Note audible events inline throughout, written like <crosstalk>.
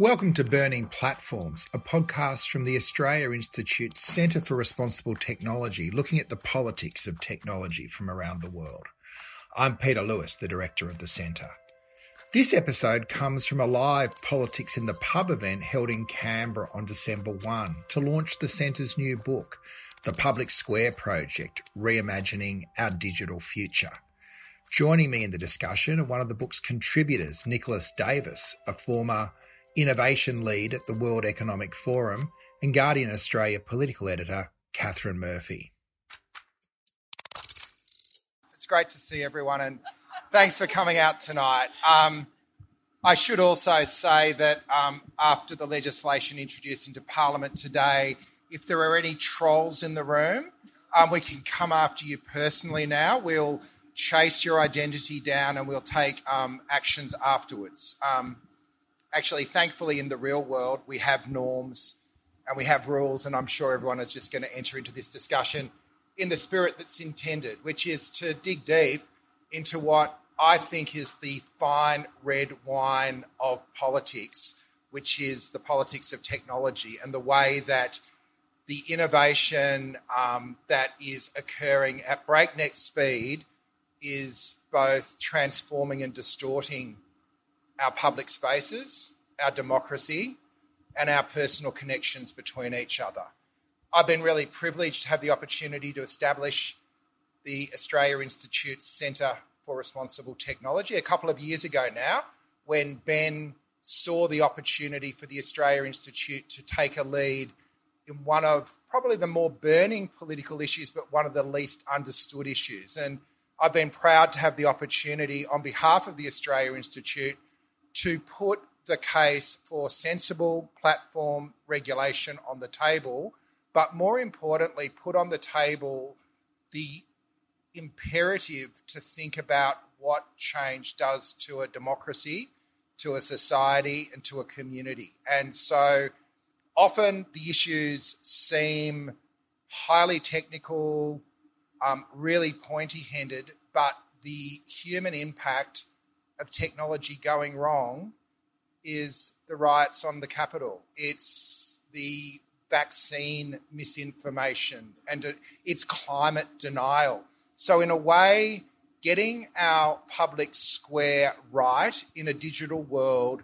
Welcome to Burning Platforms, a podcast from the Australia Institute's Centre for Responsible Technology, looking at the politics of technology from around the world. I'm Peter Lewis, the director of the centre. This episode comes from a live Politics in the Pub event held in Canberra on December 1 to launch the centre's new book, The Public Square Project Reimagining Our Digital Future. Joining me in the discussion are one of the book's contributors, Nicholas Davis, a former innovation lead at the World Economic Forum, and Guardian Australia political editor, Catherine Murphy. It's great to see everyone, and thanks for coming out tonight. Um, I should also say that um, after the legislation introduced into Parliament today, if there are any trolls in the room, um, we can come after you personally now. We'll chase your identity down and we'll take um, actions afterwards. Um, actually, thankfully, in the real world, we have norms and we have rules, and I'm sure everyone is just going to enter into this discussion in the spirit that's intended, which is to dig deep into what I think is the fine red wine of politics, which is the politics of technology and the way that the innovation um, that is occurring at breakneck speed is both transforming and distorting our public spaces, our democracy, and our personal connections between each other. I've been really privileged to have the opportunity to establish the Australia Institute's Centre for Responsible Technology a couple of years ago now, when Ben saw the opportunity for the Australia Institute to take a lead in one of probably the more burning political issues, but one of the least understood issues. And I've been proud to have the opportunity on behalf of the Australia Institute to put the case for sensible platform regulation on the table, but more importantly, put on the table the imperative to think about what change does to a democracy, to a society, and to a community. And so often the issues seem highly technical, um, really pointy handed, but the human impact of technology going wrong is the riots on the Capitol. It's the vaccine misinformation and uh, it's climate denial. So, in a way, getting our public square right in a digital world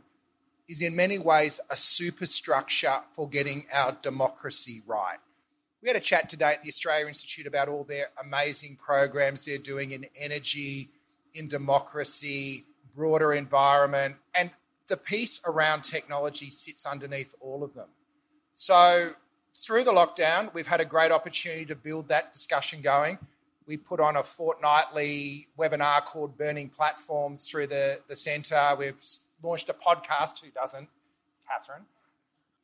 is in many ways a superstructure for getting our democracy right. We had a chat today at the Australia Institute about all their amazing programs they're doing in energy, in democracy, broader environment, and the piece around technology sits underneath all of them. So, through the lockdown, we've had a great opportunity to build that discussion going. We put on a fortnightly webinar called Burning Platforms through the, the centre. We've launched a podcast. Who doesn't? Catherine.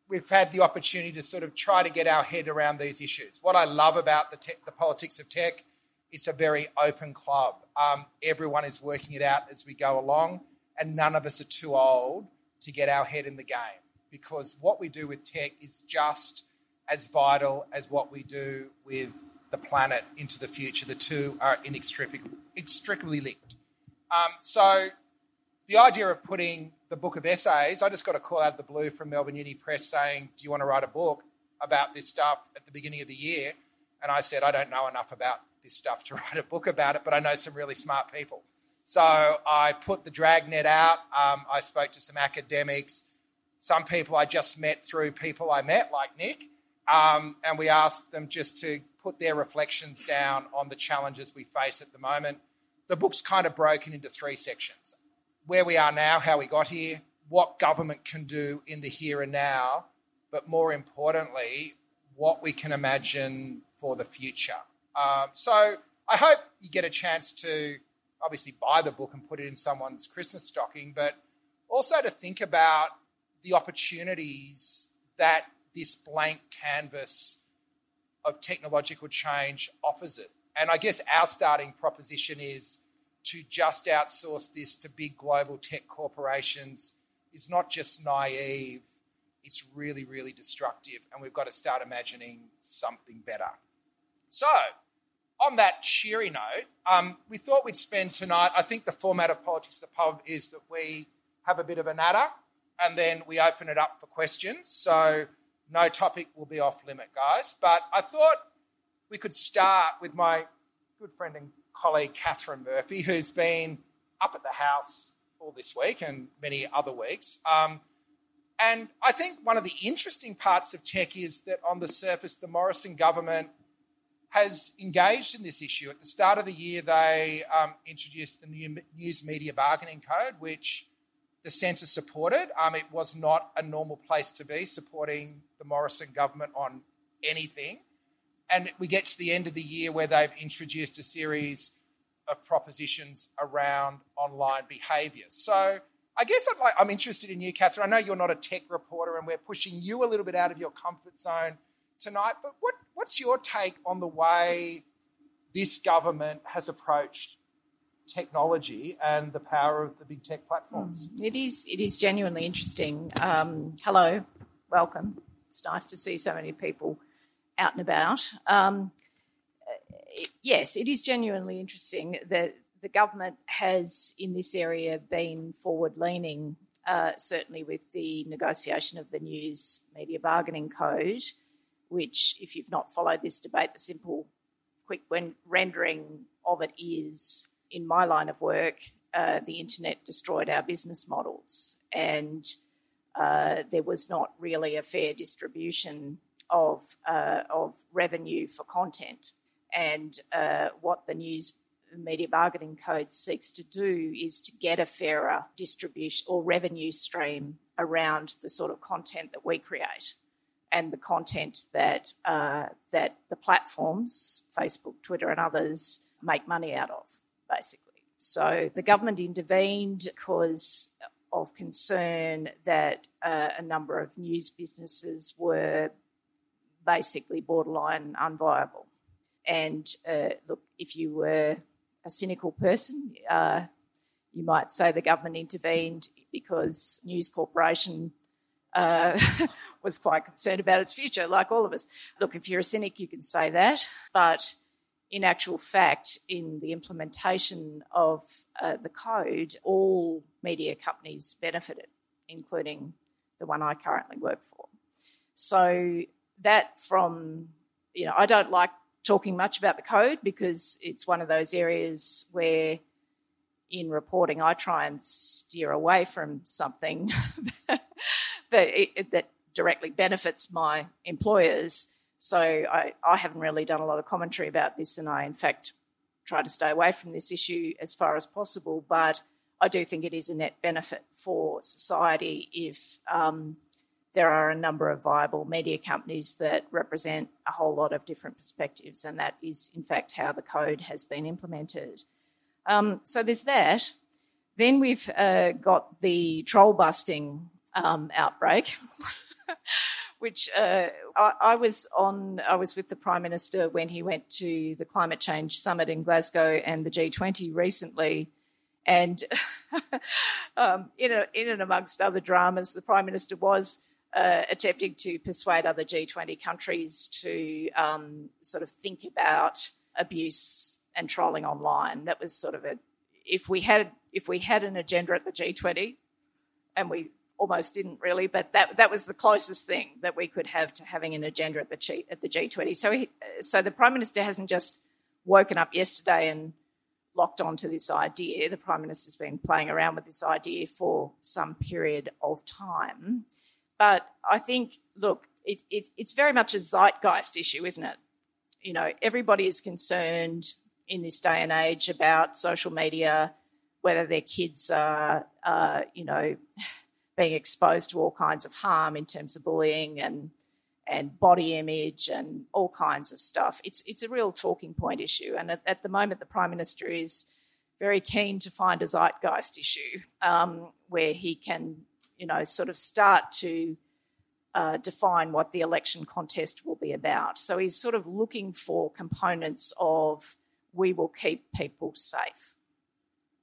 We've had the opportunity to sort of try to get our head around these issues. What I love about the, te- the politics of tech, it's a very open club. Um, everyone is working it out as we go along and none of us are too old to get our head in the game because what we do with tech is just as vital as what we do with the planet into the future. The two are inextricably, linked. Um, so, the idea of putting the book of essays, I just got a call out of the blue from Melbourne Uni Press saying, Do you want to write a book about this stuff at the beginning of the year? And I said, I don't know enough about this stuff to <laughs> write a book about it, but I know some really smart people. So I put the dragnet out. Um, I spoke to some academics, some people I just met through people I met, like Nick, um, and we asked them just to put their reflections down on the challenges we face at the moment. The book's kind of broken into three sections where we are now, how we got here, what government can do in the here and now, but more importantly, what we can imagine for the future. Um, so I hope you get a chance to obviously buy the book and put it in someone's Christmas stocking, but also to think about the opportunities that this blank canvas of technological change offers it. And I guess our starting proposition is to just outsource this to big global tech corporations is not just naive, it's really, really destructive. And we've got to start imagining something better. So, on that cheery note, um, we thought we'd spend tonight. I think the format of Politics the Pub is that we have a bit of a natter and then we open it up for questions. So no topic will be off limit, guys. But I thought we could start with my good friend and colleague, Catherine Murphy, who's been up at the House all this week and many other weeks. Um, and I think one of the interesting parts of tech is that on the surface, the Morrison government has engaged in this issue. At the start of the year, they um, introduced the new News Media Bargaining Code, which the centre supported. Um, it was not a normal place to be supporting the Morrison government on anything. And we get to the end of the year where they've introduced a series of propositions around online behaviour. So I guess i am like, interested in you, Catherine. I know you're not a tech reporter and we're pushing you a little bit out of your comfort zone tonight, but what, what's your take on the way this government has approached technology and the power of the big tech platforms? Mm, it is it is genuinely interesting. Um, hello, welcome. It's nice to see so many people out and about. Um, yes, it is genuinely interesting that the government has in this area been forward leaning, uh, certainly with the negotiation of the News Media Bargaining Code, which, if you've not followed this debate, the simple, quick rendering of it is in my line of work, uh, the internet destroyed our business models, and uh, there was not really a fair distribution of uh, of revenue for content. And uh, what the news media bargaining code seeks to do is to get a fairer distribution or revenue stream around the sort of content that we create and the content that uh, that the platforms, Facebook, Twitter, and others, make money out of basically. So the government intervened because of concern that uh, a number of news businesses were basically borderline unviable. And uh, look, if you were a cynical person, uh, you might say the government intervened because News Corporation uh, <laughs> was quite concerned about its future, like all of us. Look, if you're a cynic, you can say that, but in actual fact, in the implementation of uh, the code, all media companies benefited, including the one I currently work for. So that from, you know, I don't like talking much about the code because it's one of those areas where in reporting I try and steer away from something <laughs> it, that directly benefits my employers so I, I haven't really done a lot of commentary about this, and I, in fact, try to stay away from this issue as far as possible. But I do think it is a net benefit for society if um, there are a number of viable media companies that represent a whole lot of different perspectives, and that is, in fact, how the code has been implemented. Um, so there's that. Then we've uh, got the troll busting um, outbreak. <laughs> which uh, I, I, was on. I was with the Prime Minister when he went to the climate change summit in Glasgow and the G20 recently. And <laughs> um, in, a, in and amongst other dramas, the Prime Minister was uh, attempting to persuade other G20 countries to um, sort of think about abuse and trolling online. That was sort of a if we had if we had an agenda at the G20 and we almost didn't really, but that that was the closest thing that we could have to having an agenda at the G, at the G20. So he, so the prime minister hasn't just woken up yesterday and locked onto this idea. The prime minister's been playing around with this idea for some period of time. But I think, look, it, it, it's very much a zeitgeist issue, isn't it? You know, everybody is concerned in this day and age about social media, whether their kids are, uh, you know, being exposed to all kinds of harm in terms of bullying and and body image and all kinds of stuff. It's it's a real talking point issue, and at, at the moment, the prime minister is very keen to find a zeitgeist issue um, where he can, you know, sort of start to uh, define what the election contest will be about. So he's sort of looking for components of we will keep people safe.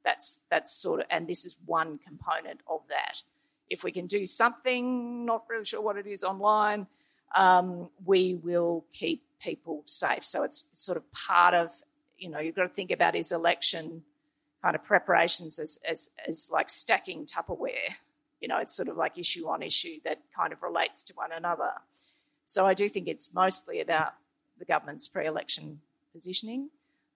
That's that's sort of, and this is one component of that if we can do something, not really sure what it is online, um, we will keep people safe. So it's sort of part of, you know, you've got to think about his election kind of preparations as, as, as like stacking Tupperware. You know, it's sort of like issue on issue that kind of relates to one another. So I do think it's mostly about the government's pre election positioning.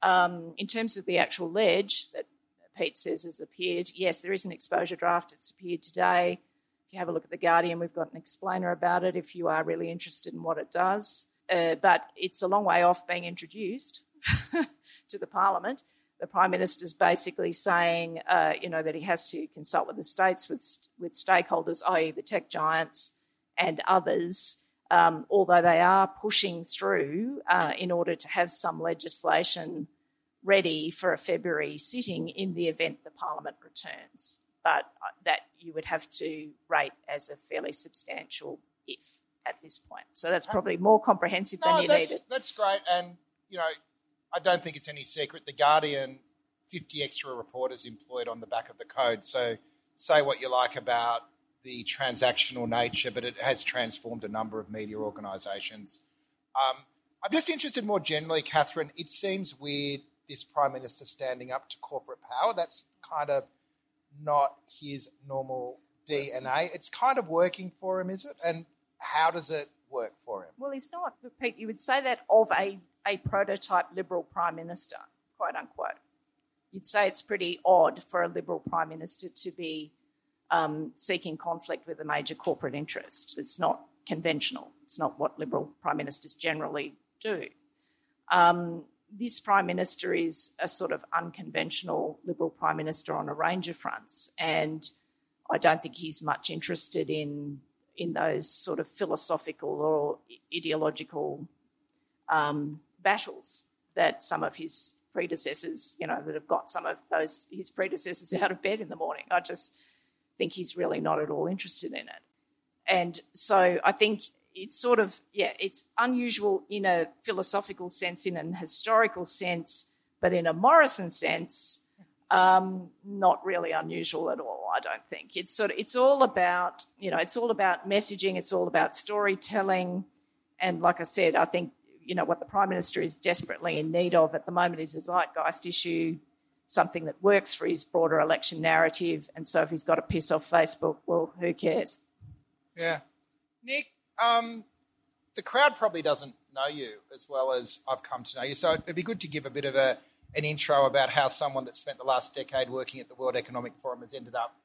Um, in terms of the actual ledge that Pete says has appeared, yes, there is an exposure draft. It's appeared today. If you have a look at The Guardian, we've got an explainer about it if you are really interested in what it does. Uh, but it's a long way off being introduced <laughs> to the Parliament. The Prime Minister's basically saying, uh, you know, that he has to consult with the states, with, with stakeholders, i.e., the tech giants and others, um, although they are pushing through uh, in order to have some legislation ready for a February sitting in the event the Parliament returns. But uh, that you would have to rate as a fairly substantial if at this point. So that's probably more comprehensive no, than you that's, needed. That's great. And, you know, I don't think it's any secret. The Guardian, 50 extra reporters employed on the back of the code. So say what you like about the transactional nature, but it has transformed a number of media organisations. Um, I'm just interested more generally, Catherine. It seems weird this Prime Minister standing up to corporate power. That's kind of not his normal DNA. It's kind of working for him, is it? And how does it work for him? Well, he's not. Pete, you would say that of a, a prototype Liberal Prime Minister, quote unquote. You'd say it's pretty odd for a Liberal Prime Minister to be um, seeking conflict with a major corporate interest. It's not conventional. It's not what Liberal Prime Ministers generally do. Um, this Prime Minister is a sort of unconventional Liberal Prime Minister on a range of fronts, and I don't think he's much interested in in those sort of philosophical or ideological um, battles that some of his predecessors, you know, that have got some of those his predecessors out of bed in the morning. I just think he's really not at all interested in it. And so I think it's sort of, yeah, it's unusual in a philosophical sense, in an historical sense, but in a Morrison sense, um, not really unusual at all. I don't think it's sort of it's all about you know it's all about messaging. It's all about storytelling, and like I said, I think you know what the prime minister is desperately in need of at the moment is a zeitgeist issue something that works for his broader election narrative. And so if he's got to piss off Facebook, well, who cares? Yeah. Nick, um, the crowd probably doesn't know you as well as I've come to know you. So it'd be good to give a bit of a, an intro about how someone that spent the last decade working at the World Economic Forum has ended up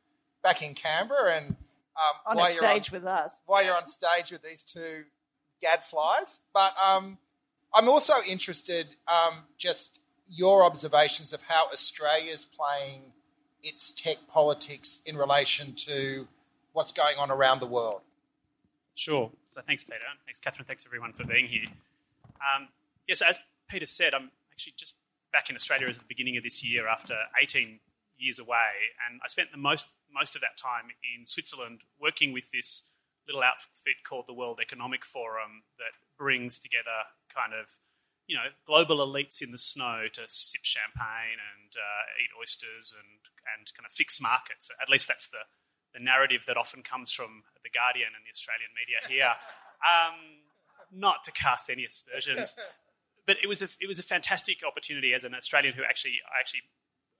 back in Canberra and um, on a stage on, with us. Why you're on stage with these two gadflies. But um, I'm also interested um, just your observations of how Australia is playing its tech politics in relation to what's going on around the world. Sure. So thanks, Peter. Thanks, Catherine. Thanks, everyone, for being here. Um, yes, as Peter said, I'm actually just back in Australia as the beginning of this year after 18 years away, and I spent the most most of that time in Switzerland working with this little outfit called the World Economic Forum that brings together kind of you know, global elites in the snow to sip champagne and uh, eat oysters and, and kind of fix markets. At least that's the, the narrative that often comes from The Guardian and the Australian media here. Um, not to cast any aspersions, but it was a, it was a fantastic opportunity as an Australian who actually I actually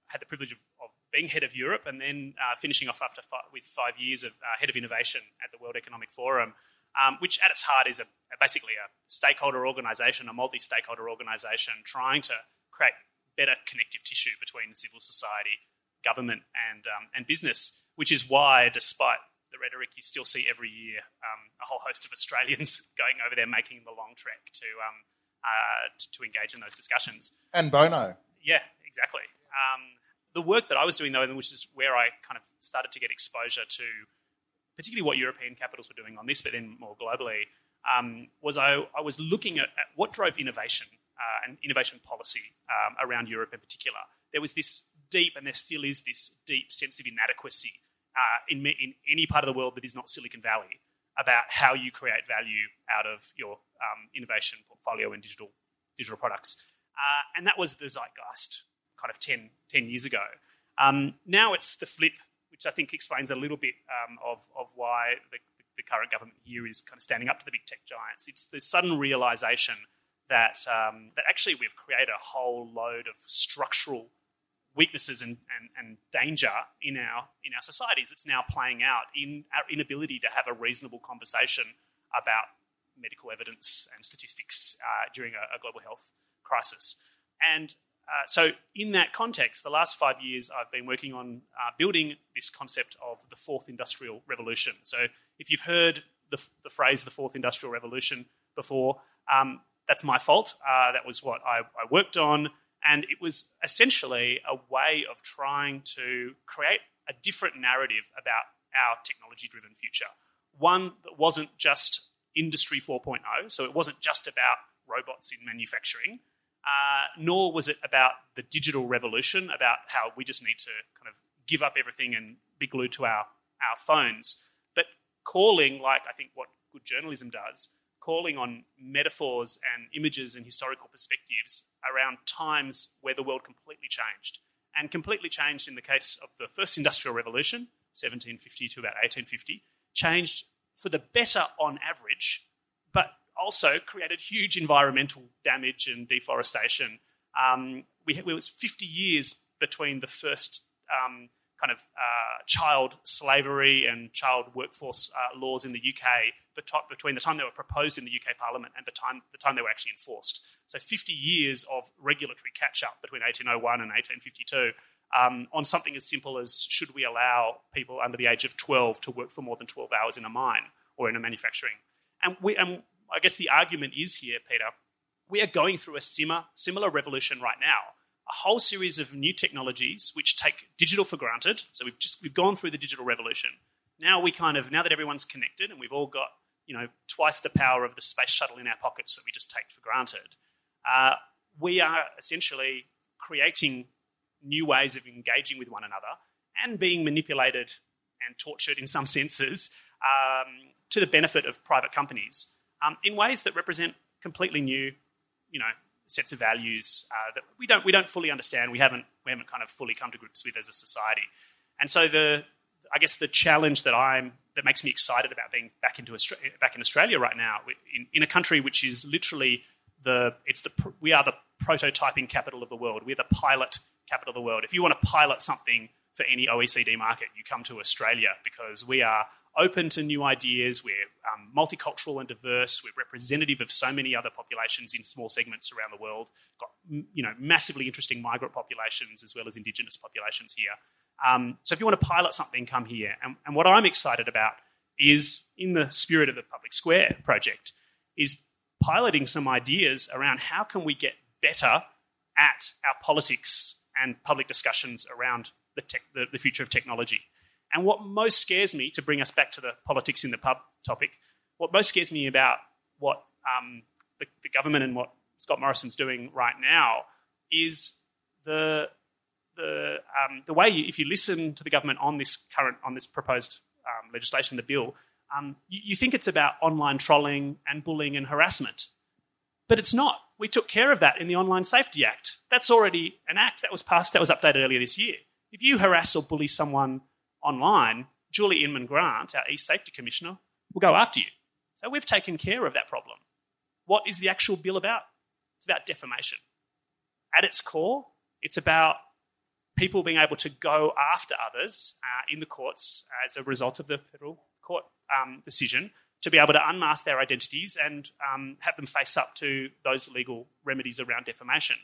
had the privilege of, of being head of Europe and then uh, finishing off after five, with five years of uh, head of innovation at the World Economic Forum um, which at its heart is a, basically a stakeholder organisation, a multi-stakeholder organisation trying to create better connective tissue between civil society, government, and um, and business. Which is why, despite the rhetoric, you still see every year um, a whole host of Australians <laughs> going over there, making the long trek to um, uh, to, engage in those discussions. And Bono. Yeah, exactly. Um, the work that I was doing, though, which is where I kind of started to get exposure to particularly what European capitals were doing on this, but then more globally, um, was I, I, was looking at, at what drove innovation uh, and innovation policy um, around Europe in particular. There was this deep, and there still is this deep sense of inadequacy uh, in, in any part of the world that is not Silicon Valley about how you create value out of your um, innovation portfolio and digital digital products. Uh, and that was the zeitgeist kind of 10, 10 years ago. Um, now it's the flip which I think explains a little bit um, of, of why the, the, current government here is kind of standing up to the big tech giants. It's the sudden realization that, um, that actually we've created a whole load of structural weaknesses and, and, and danger in our in our societies that's now playing out in our inability to have a reasonable conversation about medical evidence and statistics uh, during a, a, global health crisis. And uh, so, in that context, the last five years I've been working on uh, building this concept of the fourth industrial revolution. So, if you've heard the, the phrase the fourth industrial revolution before, um, that's my fault. Uh, that was what I, I worked on. And it was essentially a way of trying to create a different narrative about our technology driven future. One that wasn't just Industry 4.0, so it wasn't just about robots in manufacturing, uh, nor was it about the digital revolution, about how we just need to kind of give up everything and be glued to our, our phones, but calling, like I think what good journalism does, calling on metaphors and images and historical perspectives around times where the world completely changed. And completely changed in the case of the first industrial revolution, 1750 to about 1850, changed for the better on average, but also created huge environmental damage and deforestation. Um, we, it was 50 years between the first um, kind of uh, child slavery and child workforce uh, laws in the UK between the time they were proposed in the UK Parliament and the time, the time they were actually enforced. So 50 years of regulatory catch up between 1801 and 1852 um, on something as simple as should we allow people under the age of 12 to work for more than 12 hours in a mine or in a manufacturing. And, we, and I guess the argument is here, Peter, we are going through a similar, similar revolution right now a whole series of new technologies which take digital for granted. So we've just we've gone through the digital revolution. Now we kind of now that everyone's connected and we've all got you know twice the power of the space shuttle in our pockets that we just take for granted, uh, we are essentially creating new ways of engaging with one another and being manipulated and tortured in some <laughs> senses um, to the benefit of private companies um, in ways that represent completely new, you know, sets of values uh, that we don't we don't fully understand. We haven't we haven't kind of fully come to grips with as a society. And so the I guess the challenge that I'm that makes me excited about being back into Australia, back in Australia right now, in, in a country which is literally the it's the we are the prototyping capital of the world. We're the pilot capital of the world. If you want to pilot something for any OECD market, you come to Australia because we are open to new ideas. We're um, multicultural and diverse. We're representative of so many other populations in small segments around the world. Got you know massively interesting migrant populations as well as indigenous populations here. Um, so if you want to pilot something, come here. And, and what I'm excited about is, in the spirit of the Public Square project, is piloting some ideas around how can we get better at our politics and public discussions around the, tech, the, the future of technology. And what most scares me, to bring us back to the politics in the pub topic, what most scares me about what um, the, the, government and what Scott Morrison's doing right now is the the um, the way you, if you listen to the government on this current on this proposed um, legislation, the bill, um, you, you think it's about online trolling and bullying and harassment, but it's not. We took care of that in the Online Safety Act. That's already an act that was passed, that was updated earlier this year. If you harass or bully someone online, Julie Inman Grant, our eSafety Commissioner, will go after you. So we've taken care of that problem. What is the actual bill about? It's about defamation. At its core, it's about people being able to go after others uh, in the courts as a result of the federal court um, decision to be able to unmask their identities and um, have them face up to those legal remedies around defamation.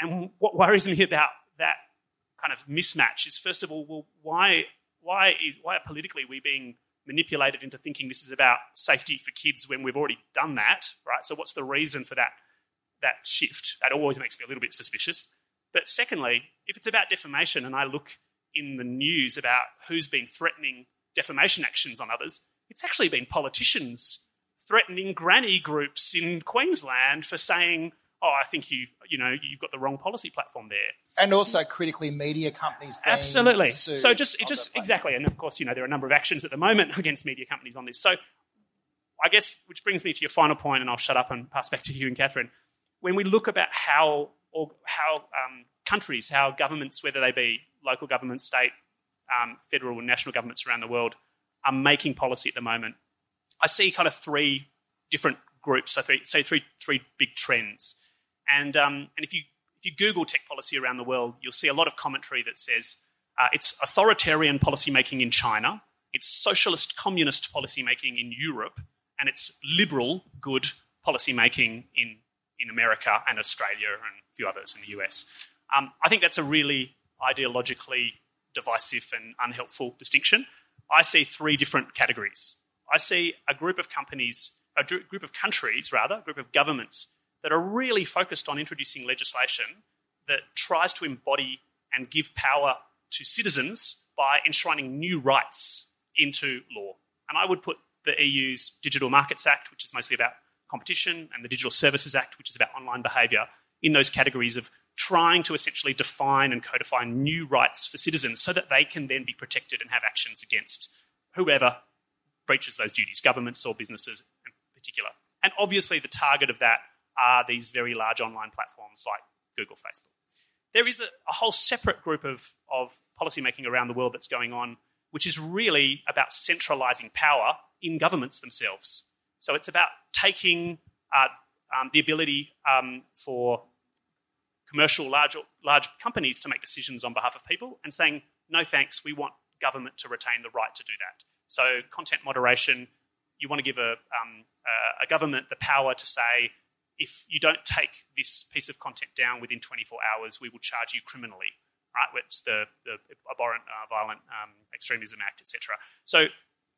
And what worries me about that kind of mismatch is, first of all, well, why why is why politically we being manipulated into thinking this is about safety for kids when we've already done that, right? So what's the reason for that that shift? That always makes me a little bit suspicious. But secondly, if it's about defamation and I look in the news about who's been threatening defamation actions on others, it's actually been politicians threatening granny groups in Queensland for saying oh, I think you you know you've got the wrong policy platform there. And also critically media companies. Absolutely. So just it just exactly, and of course you know there are a number of actions at the moment <laughs> against media companies on this. So I guess which brings me to your final point, and I'll shut up and pass back to you and Catherine. When we look about how or how um, countries, how governments, whether they be local governments, state, um, federal, and national governments around the world, are making policy at the moment, I see kind of three different groups. So three, say three three big trends. And um, and if you if you Google tech policy around the world, you'll see a lot of commentary that says uh, it's authoritarian policymaking in China, it's socialist communist policymaking in Europe, and it's liberal good policymaking in, in America and Australia and a few others in the US. Um, I think that's a really ideologically divisive and unhelpful distinction. I see three different categories. I see a group of companies, a group of countries, rather, a group of governments that are really focused on introducing legislation that tries to embody and give power to citizens by enshrining new rights into law. And I would put the EU's Digital Markets Act, which is mostly about competition, and the Digital Services Act, which is about online behaviour, in those categories of trying to essentially define and codify new rights for citizens so that they can then be protected and have actions against whoever breaches those duties, governments or businesses in particular. And obviously, the target of that are these very large online platforms like Google, Facebook. There is a, a whole separate group of, of policymaking around the world that's going on, which is really about centralizing power in governments themselves. So it's about taking uh, um, the ability um, for commercial large, large companies to make decisions on behalf of people and saying, no thanks, we want government to retain the right to do that. So, content moderation, you want to give a, um, a government the power to say, if you don't take this piece of content down within 24 hours, we will charge you criminally, right? Which the, the abhorrent uh, violent um, extremism act, etc. So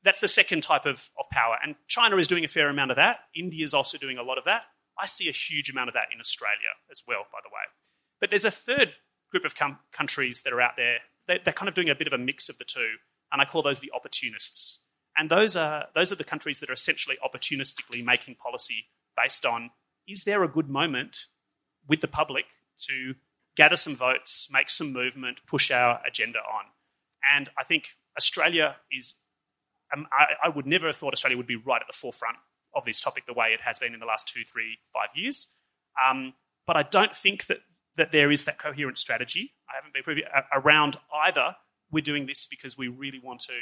that's the second type of, of power. And China is doing a fair amount of that. India is also doing a lot of that. I see a huge amount of that in Australia as well, by the way. But there's a third group of com- countries that are out there. They're, they're kind of doing a bit of a mix of the two, and I call those the opportunists. And those are, those are the countries that are essentially opportunistically making policy based on is there a good moment with the public to gather some votes, make some movement, push our agenda on? And I think Australia is, um, I, I, would never have thought Australia would be right at the forefront of this topic the way it has been in the last two, three, five years. Um, but I don't think that, that there is that coherent strategy. I haven't been privy around either we're doing this because we really want to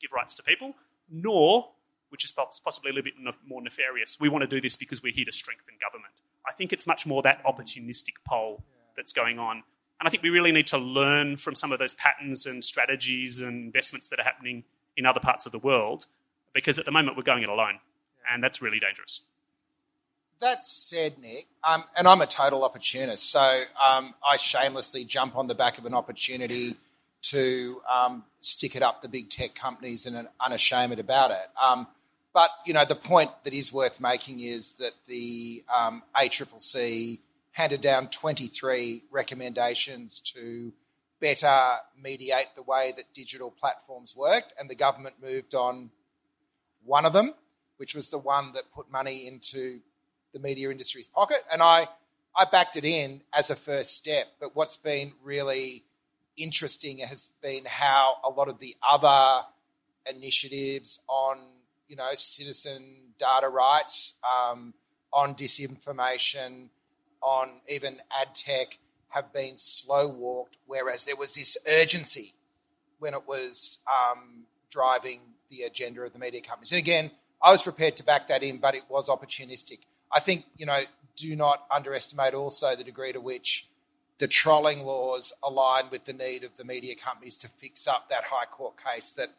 give rights to people, nor which is possibly a little bit more nefarious. We want to do this because we're here to strengthen government. I think it's much more that opportunistic pole that's going on. And I think we really need to learn from some of those patterns and strategies and investments that are happening in other parts of the world, because at the moment we're going it alone, and that's really dangerous. That said, Nick, um, and I'm a total opportunist, so um, I shamelessly jump on the back of an opportunity to um, stick it up the big tech companies and unashamed about it. But you know, the point that is worth making is that the um, ACCC handed down 23 recommendations to better mediate the way that digital platforms worked, and the government moved on one of them, which was the one that put money into the media industry's pocket. And I, I backed it in as a first step. But what's been really interesting has been how a lot of the other initiatives on you know, citizen data rights, um, on disinformation, on even ad tech have been slow walked, whereas there was this urgency when it was um, driving the agenda of the media companies. And again, I was prepared to back that in, but it was opportunistic. I think, you know, do not underestimate also the degree to which the trolling laws align with the need of the media companies to fix up that High Court case that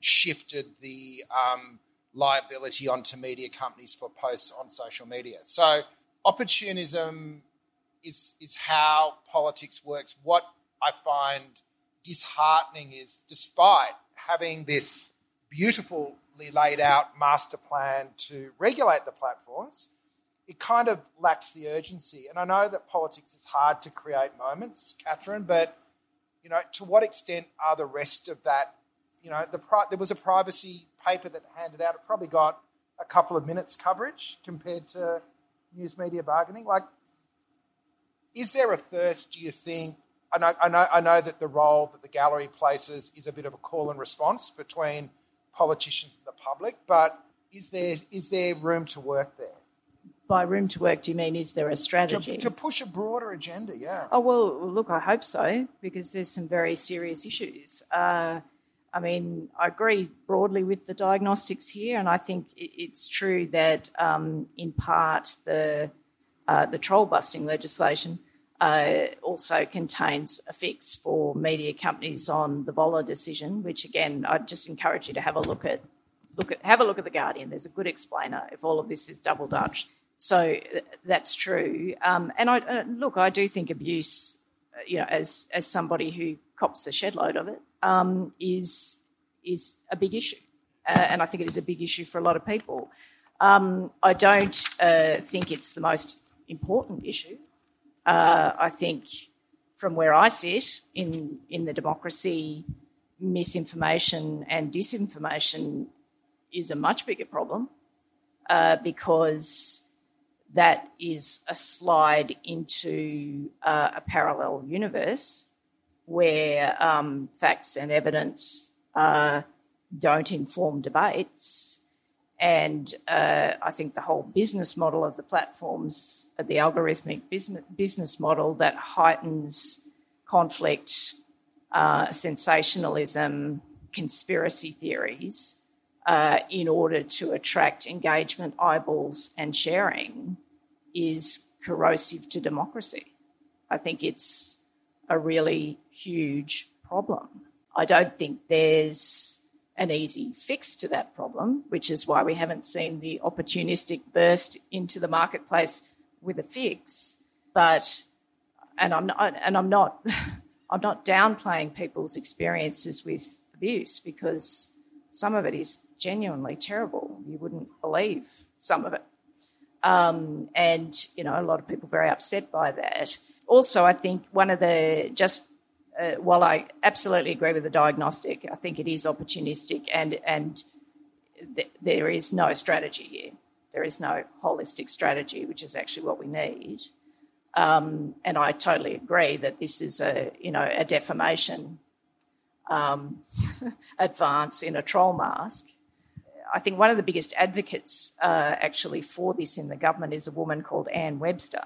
shifted the um, liability onto media companies for posts on social media. So opportunism is is how politics works. What I find disheartening is despite having this beautifully laid out master plan to regulate the platforms, it kind of lacks the urgency. And I know that politics is hard to create moments, Catherine, but you know, to what extent are the rest of that? You know, the pri- there was a privacy paper that handed out, it probably got a couple of minutes coverage compared to news media bargaining. Like, is there a thirst, do you think? I know, I know, I know that the role that the gallery places is a bit of a call and response between politicians and the public, but is there, is there room to work there? By room to work, do you mean is there a strategy? To, to, push a broader agenda, yeah. Oh, well, look, I hope so, because there's some very serious issues. Uh, I mean, I agree broadly with the diagnostics here, and I think it's true that um, in part the uh, the troll busting legislation uh, also contains a fix for media companies on the Voller decision, which again I'd just encourage you to have a look at. Look at have a look at the Guardian. There's a good explainer if all of this is double Dutch. So that's true. Um, and I uh, look, I do think abuse, uh, you know, as as somebody who cops a shed load of it, um, is is a big issue, uh, and I think it is a big issue for a lot of people. Um, I don't uh, think it's the most important issue. Uh, I think from where I sit in in the democracy, misinformation and disinformation is a much bigger problem uh, because that is a slide into uh, a parallel universe where um, facts and evidence uh, don't inform debates. And uh, I think the whole business model of the platforms, the algorithmic business, business model that heightens conflict, uh, sensationalism, conspiracy theories, uh, in order to attract engagement, eyeballs, and sharing is corrosive to democracy. I think it's a really huge problem. I don't think there's an easy fix to that problem, which is why we haven't seen the opportunistic burst into the marketplace with a fix. But and I'm not and I'm not <laughs> I'm not downplaying people's experiences with abuse because some of it is genuinely terrible. You wouldn't believe some of it. Um, and, you know, a lot of people very upset by that. Also, I think one of the just uh, while I absolutely agree with the diagnostic, I think it is opportunistic and and th- there is no strategy here. There is no holistic strategy, which is actually what we need. Um, and I totally agree that this is a you know a defamation um, <laughs> advance in a troll mask. I think one of the biggest advocates uh, actually for this in the government is a woman called Anne Webster,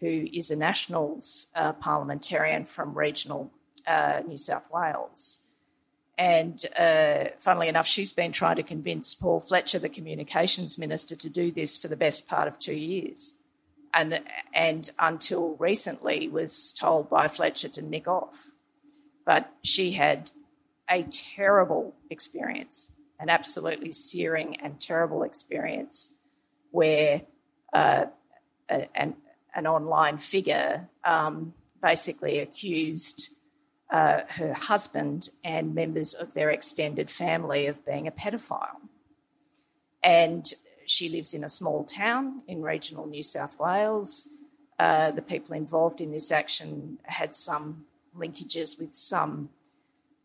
who is a Nationals uh, parliamentarian from regional uh, New South Wales. And uh, funnily enough, she's been trying to convince Paul Fletcher, the communications minister, to do this for the best part of two years. And, and until recently was told by Fletcher to nick off. But she had a terrible experience an absolutely searing and terrible experience where uh, an, an online figure um, basically accused uh, her husband and members of their extended family of being a pedophile. And she lives in a small town in regional New South Wales. Uh, the people involved in this action had some linkages with some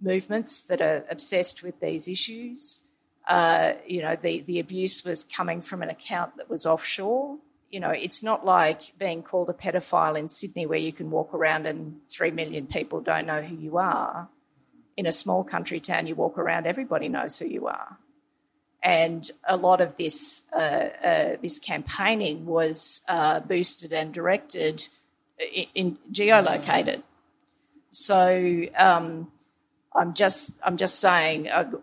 movements that are obsessed with these issues. Uh, you know, the, the abuse was coming from an account that was offshore. You know, it's not like being called a pedophile in Sydney where you can walk around and three million people don't know who you are. In a small country town, you walk around, everybody knows who you are. And a lot of this uh, uh, this campaigning was uh, boosted and directed in, in geolocated. So um, I'm just I'm just saying uh, uh,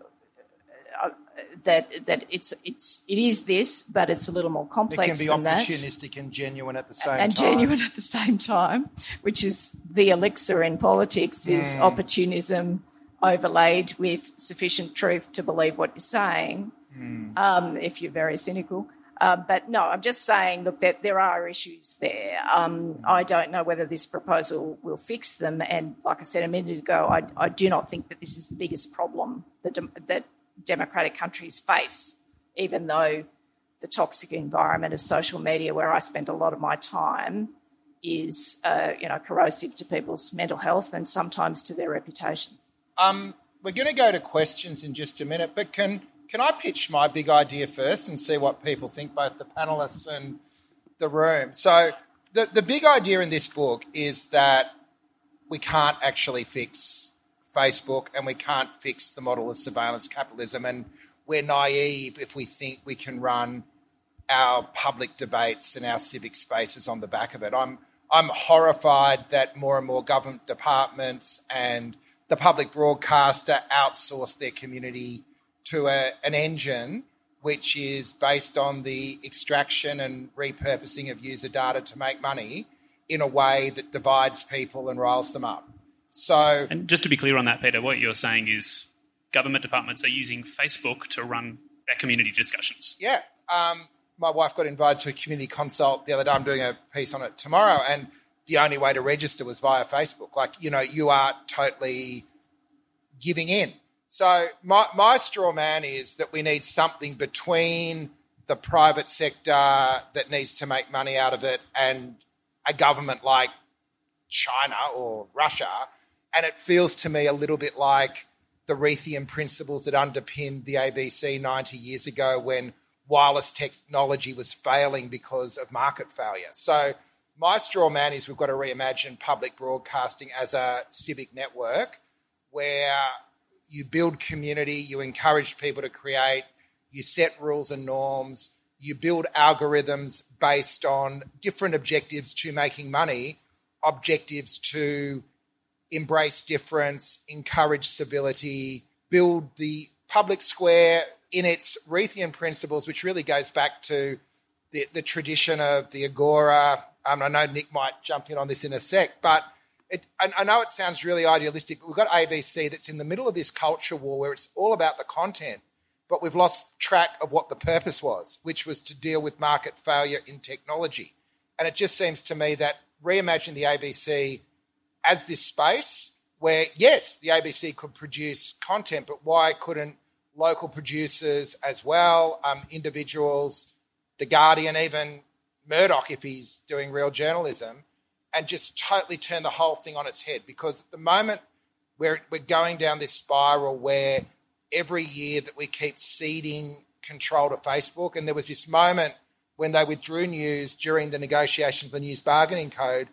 that that it's it's it is this, but it's a little more complex. It can be opportunistic that. and genuine at the same and time. And genuine at the same time, which is the elixir in politics is mm. opportunism overlaid with sufficient truth to believe what you're saying. Mm. Um, if you're very cynical. Uh, but no, I'm just saying, look, that there are issues there. Um, I don't know whether this proposal will fix them. And like I said a minute ago, I, I do not think that this is the biggest problem that, that democratic countries face, even though the toxic environment of social media, where I spend a lot of my time, is uh, you know corrosive to people's mental health and sometimes to their reputations. Um, we're going to go to questions in just a minute, but can can I pitch my big idea first and see what people think, both the panelists and the room? So, the, the big idea in this book is that we can't actually fix Facebook and we can't fix the model of surveillance capitalism. And we're naive if we think we can run our public debates and our civic spaces on the back of it. I'm, I'm horrified that more and more government departments and the public broadcaster outsource their community to a, an engine which is based on the extraction and repurposing of user data to make money in a way that divides people and riles them up. So, and just to be clear on that, Peter, what you're saying is government departments are using Facebook to run their community discussions. Yeah. Um, my wife got invited to a community consult the other day. I'm doing a piece on it tomorrow, and the only way to register was via Facebook. Like, you know, you are totally giving in. So my, my straw man is that we need something between the private sector that needs to make money out of it and a government like China or Russia. And it feels to me a little bit like the Reithian principles that underpinned the ABC 90 years ago when wireless technology was failing because of market failure. So my straw man is we've got to reimagine public broadcasting as a civic network where you build community, you encourage people to create, you set rules and norms, you build algorithms based on different objectives to making money, objectives to embrace difference, encourage civility, build the public square in its Reithian principles, which really goes back to the, the tradition of the Agora. Um, I know Nick might jump in on this in a sec, but it, I, I know it sounds really idealistic, we've got ABC that's in the middle of this culture war where it's all about the content, but we've lost track of what the purpose was, which was to deal with market failure in technology. And it just seems to me that reimagine the ABC as this space where, yes, the ABC could produce content, but why couldn't local producers as well, um, individuals, The Guardian, even Murdoch, if he's doing real journalism, and just totally turn the whole thing on its head. Because at the moment, we're, we're going down this spiral where every year that we keep ceding control to Facebook, and there was this moment when they withdrew news during the negotiations of the news bargaining code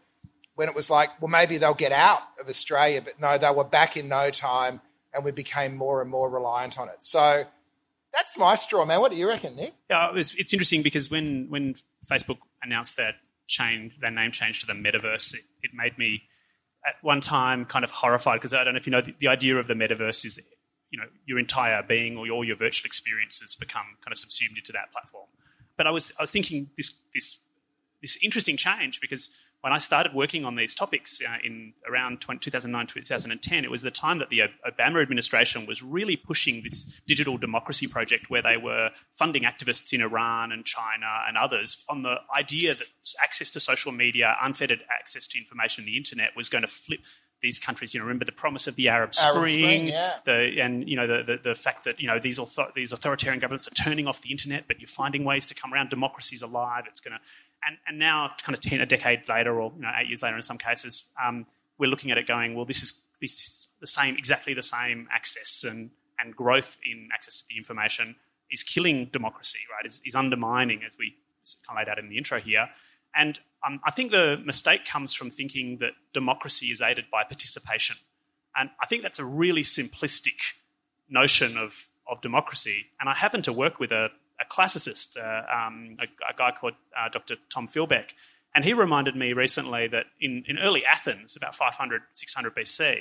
when it was like, well, maybe they'll get out of Australia, but no, they were back in no time and we became more and more reliant on it. So that's my straw, man. What do you reckon, Nick? Yeah, it was, it's interesting because when when Facebook announced their change, their name change to the metaverse, it, it made me at one time kind of horrified because I don't know if you know the, the, idea of the metaverse is you know your entire being or all your virtual experiences become kind of subsumed into that platform. But I was I was thinking this this this interesting change because when I started working on these topics uh, in around 20, 2009 2010, it was the time that the Obama administration was really pushing this digital democracy project where they were funding activists in Iran and China and others on the idea that access to social media, unfettered access to information on the internet was going to flip these countries, you know, remember the promise of the Arab Spring, Arab Spring yeah. the, and you know the, the, the, fact that you know these author- these authoritarian governments are turning off the internet, but you're finding ways to come around. Democracy's alive. It's going to and, and now, kind of ten, a decade later, or you know, eight years later in some cases, um, we're looking at it going, well, this is this is the same, exactly the same access and and growth in access to the information is killing democracy, right? Is, is undermining, as we kind of laid out in the intro here. And um, I think the mistake comes from thinking that democracy is aided by participation. And I think that's a really simplistic notion of, of democracy. And I happen to work with a, a classicist, uh, um, a, a, guy called uh, Dr. Tom Philbeck. And he reminded me recently that in, in early Athens, about 500, 600 BC,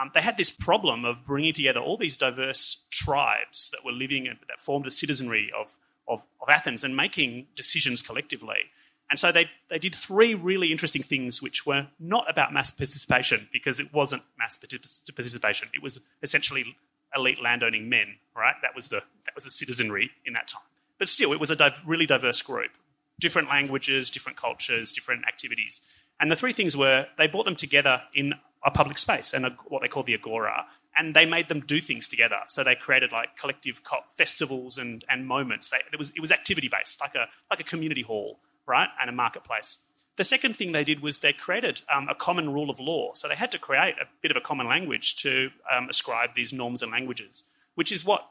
um, they had this problem of bringing together all these diverse tribes that were living, that formed a citizenry of, of, of Athens and making decisions collectively. And so they, they did three really interesting things which were not about mass participation because it wasn't mass participation. It was essentially elite landowning men, right? That was the that was the citizenry in that time. But still, it was a div- really diverse group, different languages, different cultures, different activities. And the three things were they brought them together in a public space and a, what they called the agora, and they made them do things together. So they created like collective festivals and, and moments. They, it was it was activity based, like a like a community hall, right, and a marketplace. The second thing they did was they created um, a common rule of law. So they had to create a bit of a common language to um, ascribe these norms and languages, which is what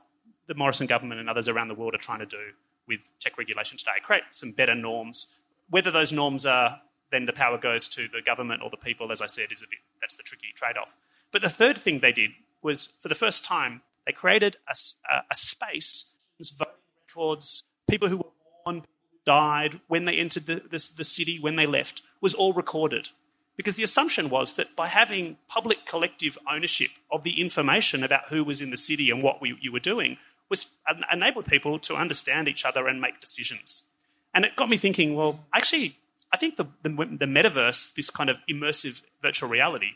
the Morrison government and others around the world are trying to do with tech regulation today. Create some better norms. Whether those norms are then the power goes to the government or the people, as I said, is a bit that's the tricky trade off. But the third thing they did was for the first time, they created a, a, a space, voting records, people who were born, died, when they entered the, the, the city, when they left, was all recorded. Because the assumption was that by having public collective ownership of the information about who was in the city and what we, you were doing, was enabled people to understand each other and make decisions. And it got me thinking, well, actually, I think the, the, the metaverse, this kind of immersive virtual reality,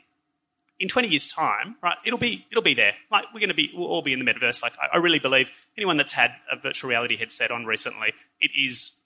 in 20 years' time, right, it'll be it'll be there. Like we're going to be, we'll all be in the metaverse. Like I, I, really believe anyone that's had a virtual reality headset on recently, it is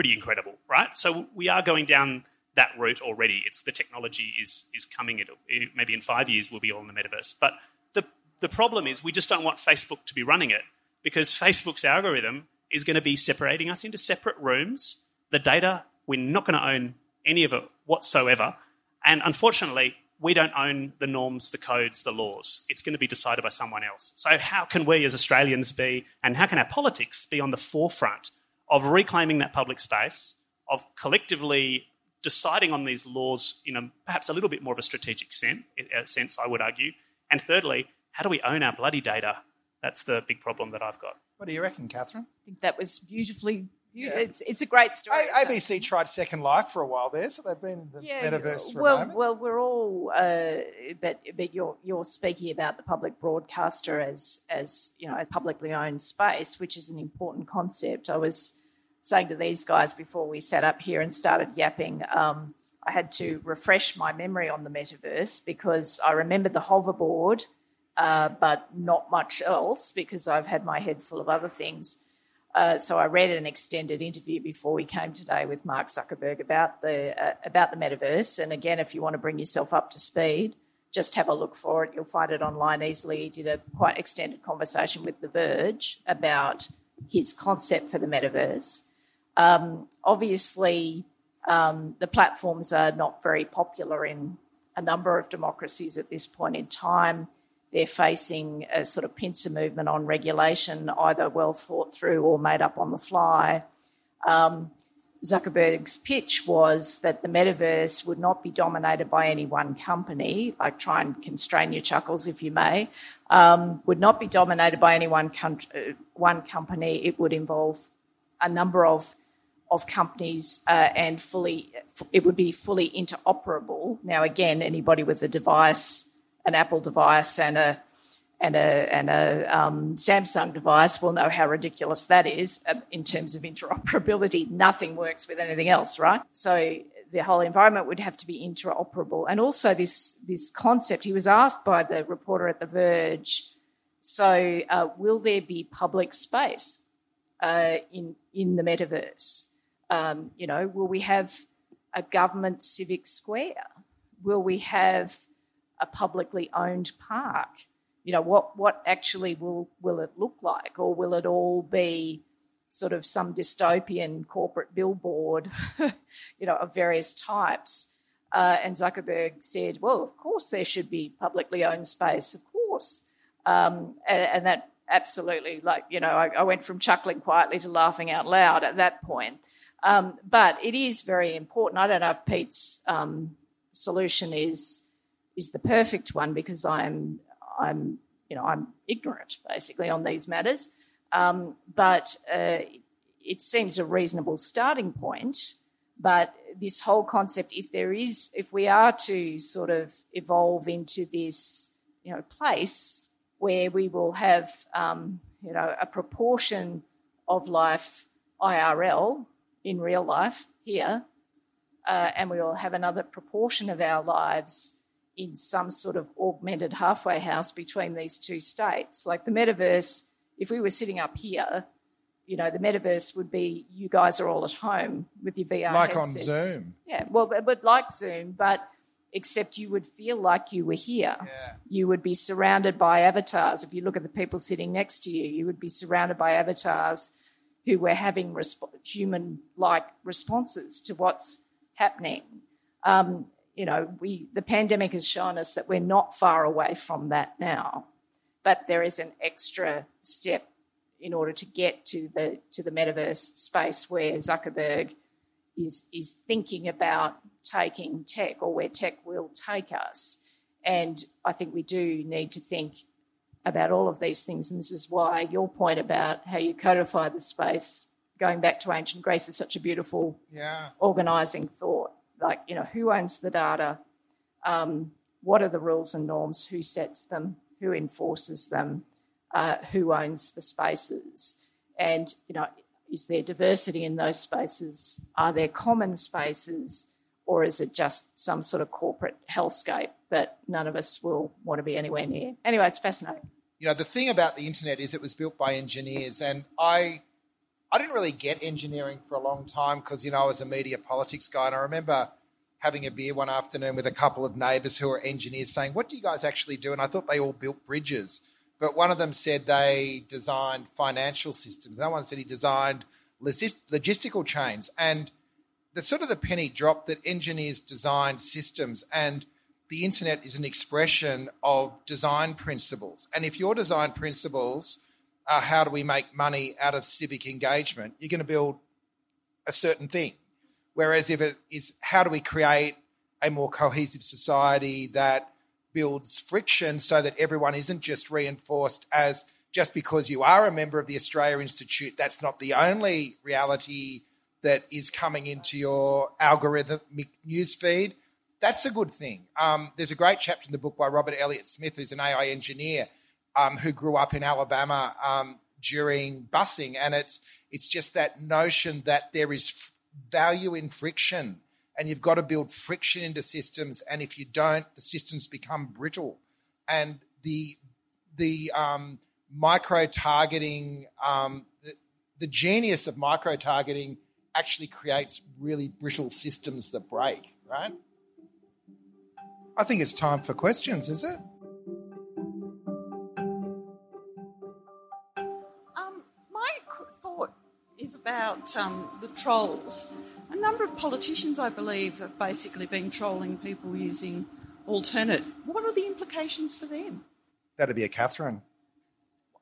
pretty incredible, right? So we are going down that route already. It's the technology is is coming. It maybe in five years we'll be all in the metaverse. But the the problem is we just don't want Facebook to be running it because Facebook's algorithm is going to be separating us into separate rooms. The data we're not going to own any of it whatsoever, and unfortunately we don't own the norms, the codes, the laws. It's going to be decided by someone else. So, how can we as Australians be, and how can our politics be on the forefront of reclaiming that public space, of collectively deciding on these laws in a, perhaps a little bit more of a strategic sense, sense, I would argue? And thirdly, how do we own our bloody data? That's the big problem that I've got. What do you reckon, Catherine? I think that was beautifully yeah. It's it's a great story. A- ABC tried Second Life for a while there, so they've been in the yeah, metaverse for well, a moment. Well, we're all, uh, but but you're you're speaking about the public broadcaster as as you know a publicly owned space, which is an important concept. I was saying to these guys before we sat up here and started yapping. Um, I had to refresh my memory on the metaverse because I remember the hoverboard, uh, but not much else because I've had my head full of other things. Uh, so I read an extended interview before we came today with Mark Zuckerberg about the uh, about the metaverse. And again, if you want to bring yourself up to speed, just have a look for it. You'll find it online easily. He did a quite extended conversation with The Verge about his concept for the metaverse. Um, obviously, um, the platforms are not very popular in a number of democracies at this point in time they're facing a sort of pincer movement on regulation, either well thought through or made up on the fly. Um, Zuckerberg's pitch was that the metaverse would not be dominated by any one company. I try and constrain your chuckles if you may. Um, would not be dominated by any one, uh, one company. It would involve a number of of companies uh, and fully it would be fully interoperable. Now, again, anybody with a device an Apple device and a and a and a um, Samsung device will know how ridiculous that is uh, in terms of interoperability. Nothing works with anything else, right? So the whole environment would have to be interoperable, and also this this concept. He was asked by the reporter at The Verge. So, uh, will there be public space uh, in in the metaverse? Um, you know, will we have a government civic square? Will we have a publicly owned park? You know, what, what actually will, will it look like? Or will it all be sort of some dystopian corporate billboard, <laughs> you know, of various types? Uh, and Zuckerberg said, well, of course there should be publicly owned space, of course. Um, and, and, that absolutely, like, you know, I, I, went from chuckling quietly to laughing out loud at that point. Um, but it is very important. I don't know if Pete's um, solution is is the perfect one because I'm I'm you know I'm ignorant basically on these matters. Um, but uh, it seems a reasonable starting point. But this whole concept, if there is, if we are to sort of evolve into this, you know, place where we will have, um, you know, a proportion of life IRL in real life here, uh, and we will have another proportion of our lives in some sort of augmented halfway house between these two states. Like the metaverse, if we were sitting up here, you know, the metaverse would be you guys are all at home with your VR. Like headsets. on Zoom. Yeah, well, but like Zoom, but except you would feel like you were here. Yeah. You would be surrounded by avatars. If you look at the people sitting next to you, you would be surrounded by avatars who were having resp- human like responses to what's happening. Um, you know, we the pandemic has shown us that we're not far away from that now, but there is an extra step in order to get to the to the metaverse space where Zuckerberg is is thinking about taking tech or where tech will take us. And I think we do need to think about all of these things. And this is why your point about how you codify the space, going back to ancient Greece, is such a beautiful yeah. organizing thought like you know who owns the data um, what are the rules and norms who sets them who enforces them uh, who owns the spaces and you know is there diversity in those spaces? Are there common spaces? Or is it just some sort of corporate hellscape that none of us will want to be anywhere near? Anyway, it's fascinating. You know, the thing about the internet is it was built by engineers, and I, I didn't really get engineering for a long time because you know I was a media politics guy, and I remember having a beer one afternoon with a couple of neighbours who are engineers, saying, "What do you guys actually do?" And I thought they all built bridges, but one of them said they designed financial systems. No one said he designed logistical chains, and the sort of the penny dropped that engineers designed systems and the internet is an expression of design principles. And if your design principles are how do we make money out of civic engagement, you're going to build a certain thing. Whereas if it is how do we create a more cohesive society that builds friction so that everyone isn't just reinforced as just because you are a member of the Australia Institute, that's not the only reality that is coming into your algorithmic newsfeed. That's a good thing. Um, there's a great chapter in the book by Robert Elliott Smith, who's an AI engineer um, who grew up in Alabama um, during busing, and it's it's just that notion that there is f- value in friction, and you've got to build friction into systems, and if you don't, the systems become brittle, and the the um, micro targeting, um, the, the genius of micro targeting actually creates really brittle systems that break, right? I think it's time for questions, is it? Um, my thought is about um, the trolls. A number of politicians, I believe, have basically been trolling people using alternate. What are the implications for them? That'd be a Catherine.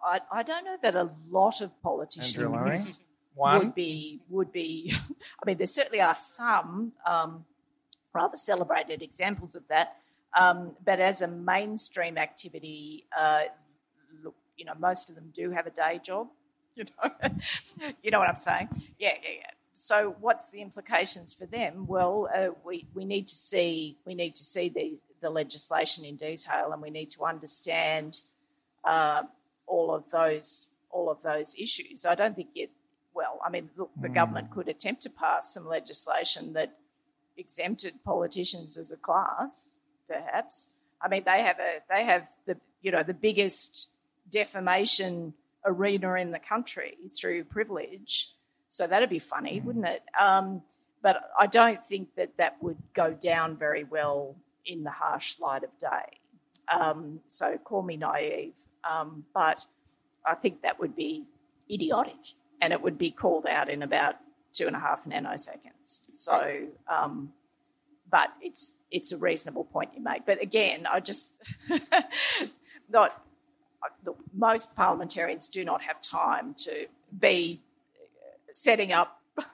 I, I don't know that a lot of politicians would be would be. <laughs> I mean, there certainly are some um, rather celebrated examples of that. Um, but as a mainstream activity, uh, look, you know, most of them do have a day job. <laughs> You know, you know what I'm saying? Yeah, yeah, yeah. So, what's the implications for them? Well, uh, we we need to see we need to see the the legislation in detail, and we need to understand uh, all of those all of those issues. I don't think it. Well, I mean, look, the mm. government could attempt to pass some legislation that exempted politicians as a class perhaps. I mean, they have a they have the you know the biggest defamation arena in the country through privilege. So that'd be funny, mm. wouldn't it? Um, but I don't think that that would go down very well in the harsh light of day. Um, so call me naive, um, but I think that would be idiotic, and it would be called out in about two and a half nanoseconds. So, um, but it's it's a reasonable point you make. But again, I just <laughs> not look, most parliamentarians do not have time to be setting up. <laughs>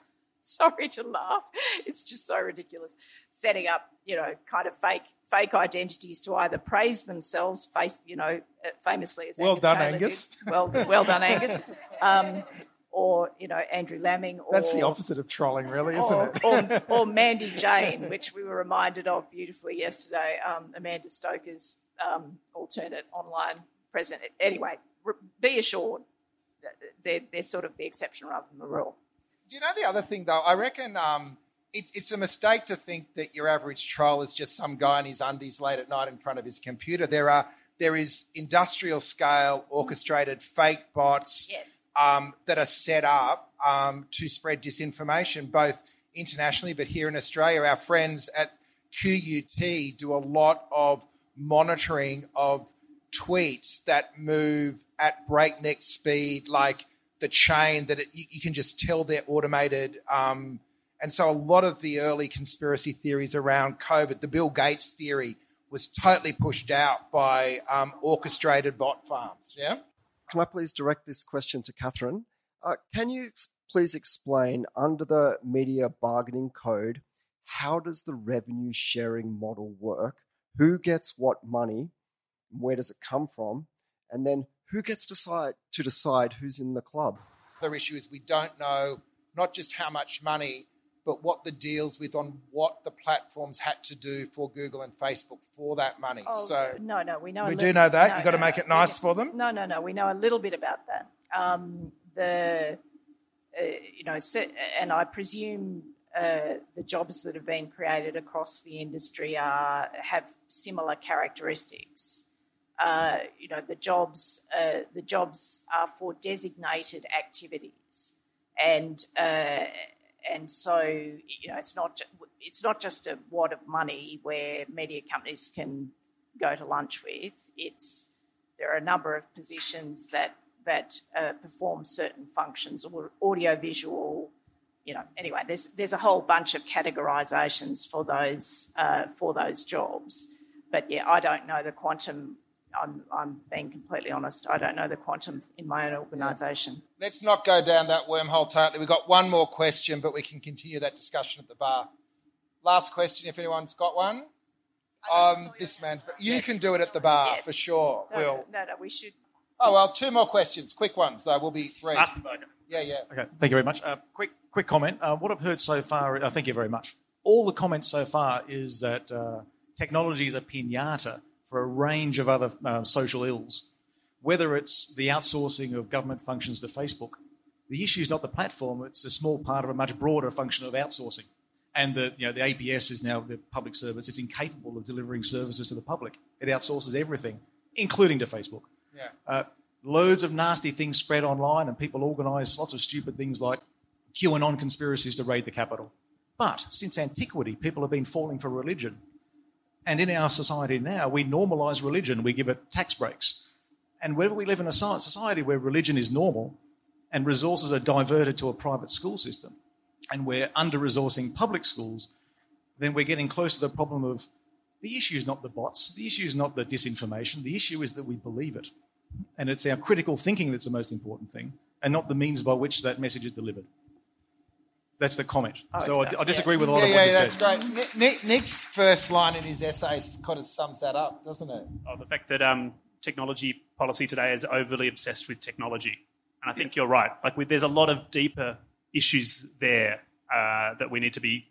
Sorry to laugh. It's just so ridiculous. Setting up, you know, kind of fake fake identities to either praise themselves, face, you know, famously as well Angus done, Taylor Angus. Did. Well, well done, <laughs> Angus. Um, or you know Andrew Laming. Or, That's the opposite of trolling, really, isn't or, it? or, <laughs> or, Mandy Jane, which we were reminded of beautifully yesterday. Um, Amanda Stoker's um, alternate online present. Anyway, be assured they're, they're sort of the exception rather than the rule. Do you know the other thing though? I reckon um, it's it's a mistake to think that your average troll is just some guy in his undies late at night in front of his computer. There are there is industrial scale orchestrated fake bots yes um, that are set up um, to spread disinformation, both internationally, but here in Australia, our friends at QUT do a lot of monitoring of tweets that move at breakneck speed, like the chain that it, you, you, can just tell they're automated. Um, and so a lot of the early conspiracy theories around COVID, the Bill Gates theory, was totally pushed out by um, orchestrated bot farms. Yeah can I please direct this question to Catherine? Uh, can you ex- please explain under the media bargaining code how does the revenue sharing model work? Who gets what money? Where does it come from? And then who gets decide, to decide who's in the club? The issue is we don't know not just how much money, but what the deals with on what the platforms had to do for Google and Facebook for that money. Oh, so no, no, we know. We do know that. No, You've got to make no. it nice we, for them. No, no, no. We know a little bit about that. Um, the you know, and I presume uh, the jobs that have been created across the industry are have similar characteristics. Uh, you know, the jobs uh, the jobs are for designated activities, and uh, and so you know, it's not it's not just a wad of money where media companies can go to lunch with. It's there are a number of positions that that uh, perform certain functions, or audiovisual. You know, anyway, there's there's a whole bunch of categorisations for those uh, for those jobs. But yeah, I don't know the quantum. I'm, I'm being completely honest. I don't know the quantum in my own organisation. Let's not go down that wormhole totally. We've got one more question, but we can continue that discussion at the bar. Last question, if anyone's got one. Um, this man's, but you yes. can do it at the bar yes. for sure. No, Will. No, no, we should Oh well, two more questions, quick ones though. We'll be brief. Yeah, yeah. Okay, thank you very much. Uh, quick, quick comment. Uh, what I've heard so far, uh, thank you very much. All the comments so far is that uh, technology is a pinata for a range of other uh, social ills. Whether it's the outsourcing of government functions to Facebook, the issue is not the platform; it's a small part of a much broader function of outsourcing. And the, you know, the APS is now the public service; it's incapable of delivering services to the public. It outsources everything, including to Facebook. Yeah. Uh, loads of nasty things spread online, and people organise lots of stupid things like QAnon conspiracies to raid the Capitol. But since antiquity, people have been falling for religion. And in our society now, we normalise religion, we give it tax breaks. And wherever we live in a society where religion is normal and resources are diverted to a private school system, and we're under resourcing public schools, then we're getting close to the problem of the issue is not the bots, the issue is not the disinformation, the issue is that we believe it. And it's our critical thinking that's the most important thing, and not the means by which that message is delivered. That's the comment. Oh, so I, I, disagree yeah. with a lot yeah, of what you said. yeah, you that's said. great. Nick, Nick's first line in his essay kind of sums that up, doesn't it? Oh, the fact that um, technology policy today is overly obsessed with technology, and I think you're right. Like, there's a lot of deeper issues there uh, that we need to be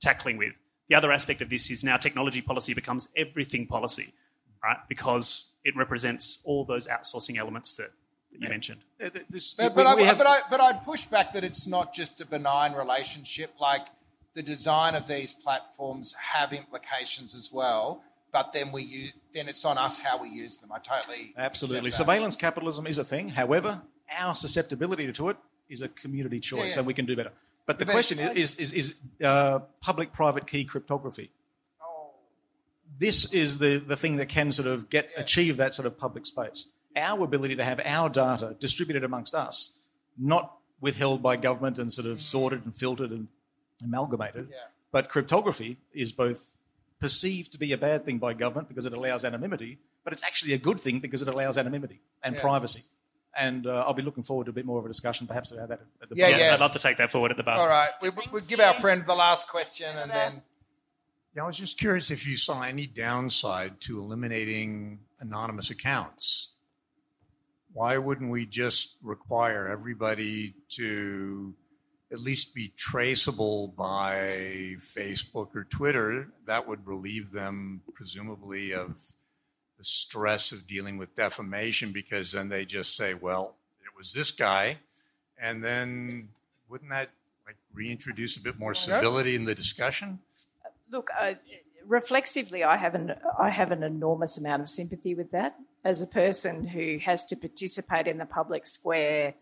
tackling with. The other aspect of this is now technology policy becomes everything policy, right? Because it represents all those outsourcing elements that, that you yeah. mentioned. This, but, but, we, I, have... but, I, but I'd push back that it's not just a benign relationship. Like the design of these platforms have implications as well. But then we use, then it's on us how we use them. I totally absolutely surveillance capitalism is a thing. However, our susceptibility to it is a community choice, yeah, yeah. and we can do better. But the question is, is, is uh, public-private key cryptography. Oh. This is the, the thing that can sort of get yeah. achieve that sort of public space. Our ability to have our data distributed amongst us, not withheld by government and sort of sorted and filtered and amalgamated. Yeah. But cryptography is both perceived to be a bad thing by government because it allows anonymity, but it's actually a good thing because it allows anonymity and yeah. privacy and uh, I'll be looking forward to a bit more of a discussion, perhaps about that at the yeah, yeah, I'd love to take that forward at the bar. All right, we, we'll give our friend the last question, and then. Yeah, I was just curious if you saw any downside to eliminating anonymous accounts. Why wouldn't we just require everybody to at least be traceable by Facebook or Twitter? That would relieve them, presumably, of the stress of dealing with defamation because then they just say, well, it was this guy. And then wouldn't that like reintroduce a bit more civility in the discussion? Look, uh, reflexively, I have an I have an enormous amount of sympathy with that. As a person who has to participate in the public square,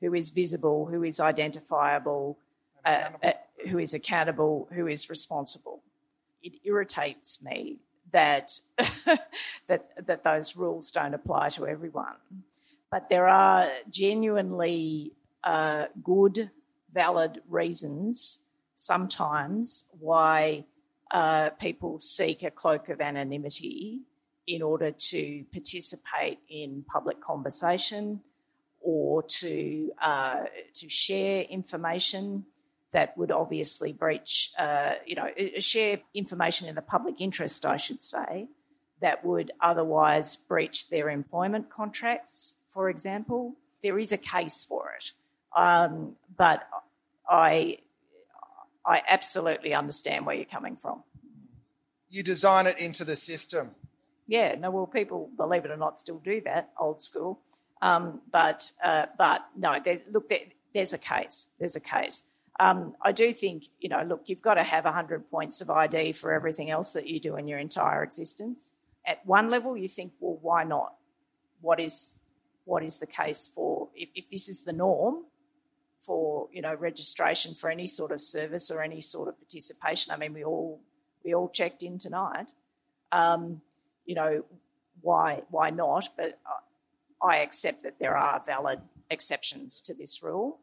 who is visible, who is identifiable, uh, uh, who is accountable, who is responsible, it irritates me that <laughs> that that those rules don't apply to everyone. But there are genuinely uh, good, valid reasons sometimes why uh, people seek a cloak of anonymity in order to participate in public conversation or to uh, to share information that would obviously breach, uh, you know, share information in the public interest, I should say, that would otherwise breach their employment contracts, for example. There is a case for it. Um, but I, I absolutely understand where you're coming from. You design it into the system. Yeah, no, well, people, believe it or not, still do that, old school. Um, but, uh, but no, look, there's a case. There's a case. Um, I do think, you know, look, you've got to have 100 points of ID for everything else that you do in your entire existence. At one level, you think, well, why not? What is what is the case for if, if this is the norm for you know registration for any sort of service or any sort of participation? I mean, we all we all checked in tonight. Um, you know, why why not? But I accept that there are valid exceptions to this rule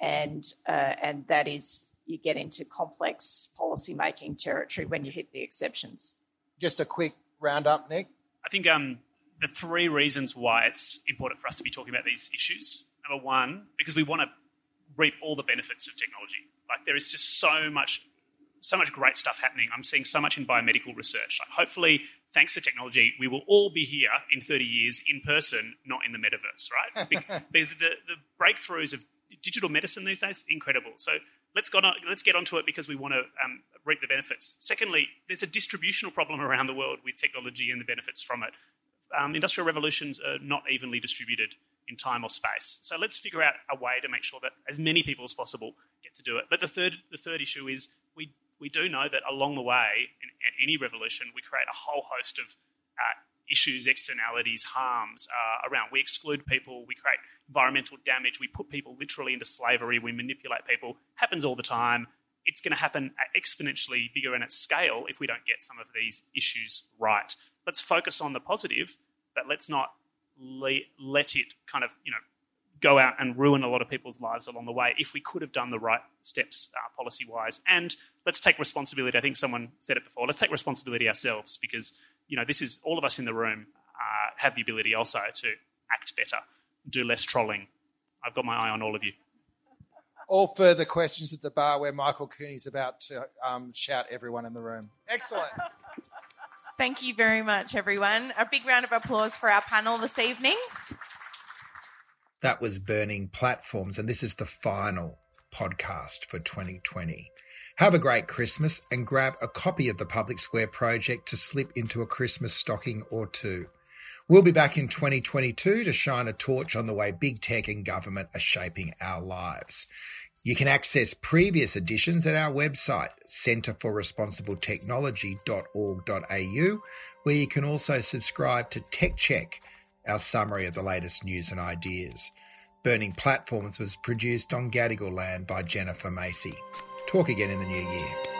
and uh, and that is you get into complex policy making territory when you hit the exceptions. Just a quick roundup, Nick. I think um, the three reasons why it's important for us to be talking about these issues. Number one, because we want to reap all the benefits of technology. Like there is just so much, so much great stuff happening. I'm seeing so much in biomedical research. Like hopefully, thanks to technology, we will all be here in 30 years in person, not in the metaverse, right? <laughs> Because the, the breakthroughs of digital medicine these days, incredible. So let's, go on, let's get onto it because we want to um, reap the benefits. Secondly, there's a distributional problem around the world with technology and the benefits from it. Um, industrial revolutions are not evenly distributed in time or space. So let's figure out a way to make sure that as many people as possible get to do it. But the third, the third issue is we, we do know that along the way, in, in any revolution, we create a whole host of uh, issues, externalities, harms uh, around. We exclude people, we create environmental damage, we put people literally into slavery, we manipulate people. Happens all the time. It's going to happen exponentially bigger in its scale if we don't get some of these issues right. Let's focus on the positive, but let's not le- let it kind of you know go out and ruin a lot of people's lives along the way if we could have done the right steps uh, policy wise. And let's take responsibility. I think someone said it before. Let's take responsibility ourselves because you know, this is all of us in the room uh, have the ability also to act better, do less trolling. I've got my eye on all of you. All further questions at the bar where Michael Cooney's about to um, shout everyone in the room. Excellent. Thank you very much, everyone. A big round of applause for our panel this evening. That was Burning Platforms, and this is the final podcast for 2020. Have a great Christmas and grab a copy of the Public Square project to slip into a Christmas stocking or two. We'll be back in 2022 to shine a torch on the way big tech and government are shaping our lives. You can access previous editions at our website, centreforresponsibletechnology.org.au, where you can also subscribe to Tech Check, our summary of the latest news and ideas. Burning Platforms was produced on Gadigal land by Jennifer Macy. Talk again in the new year.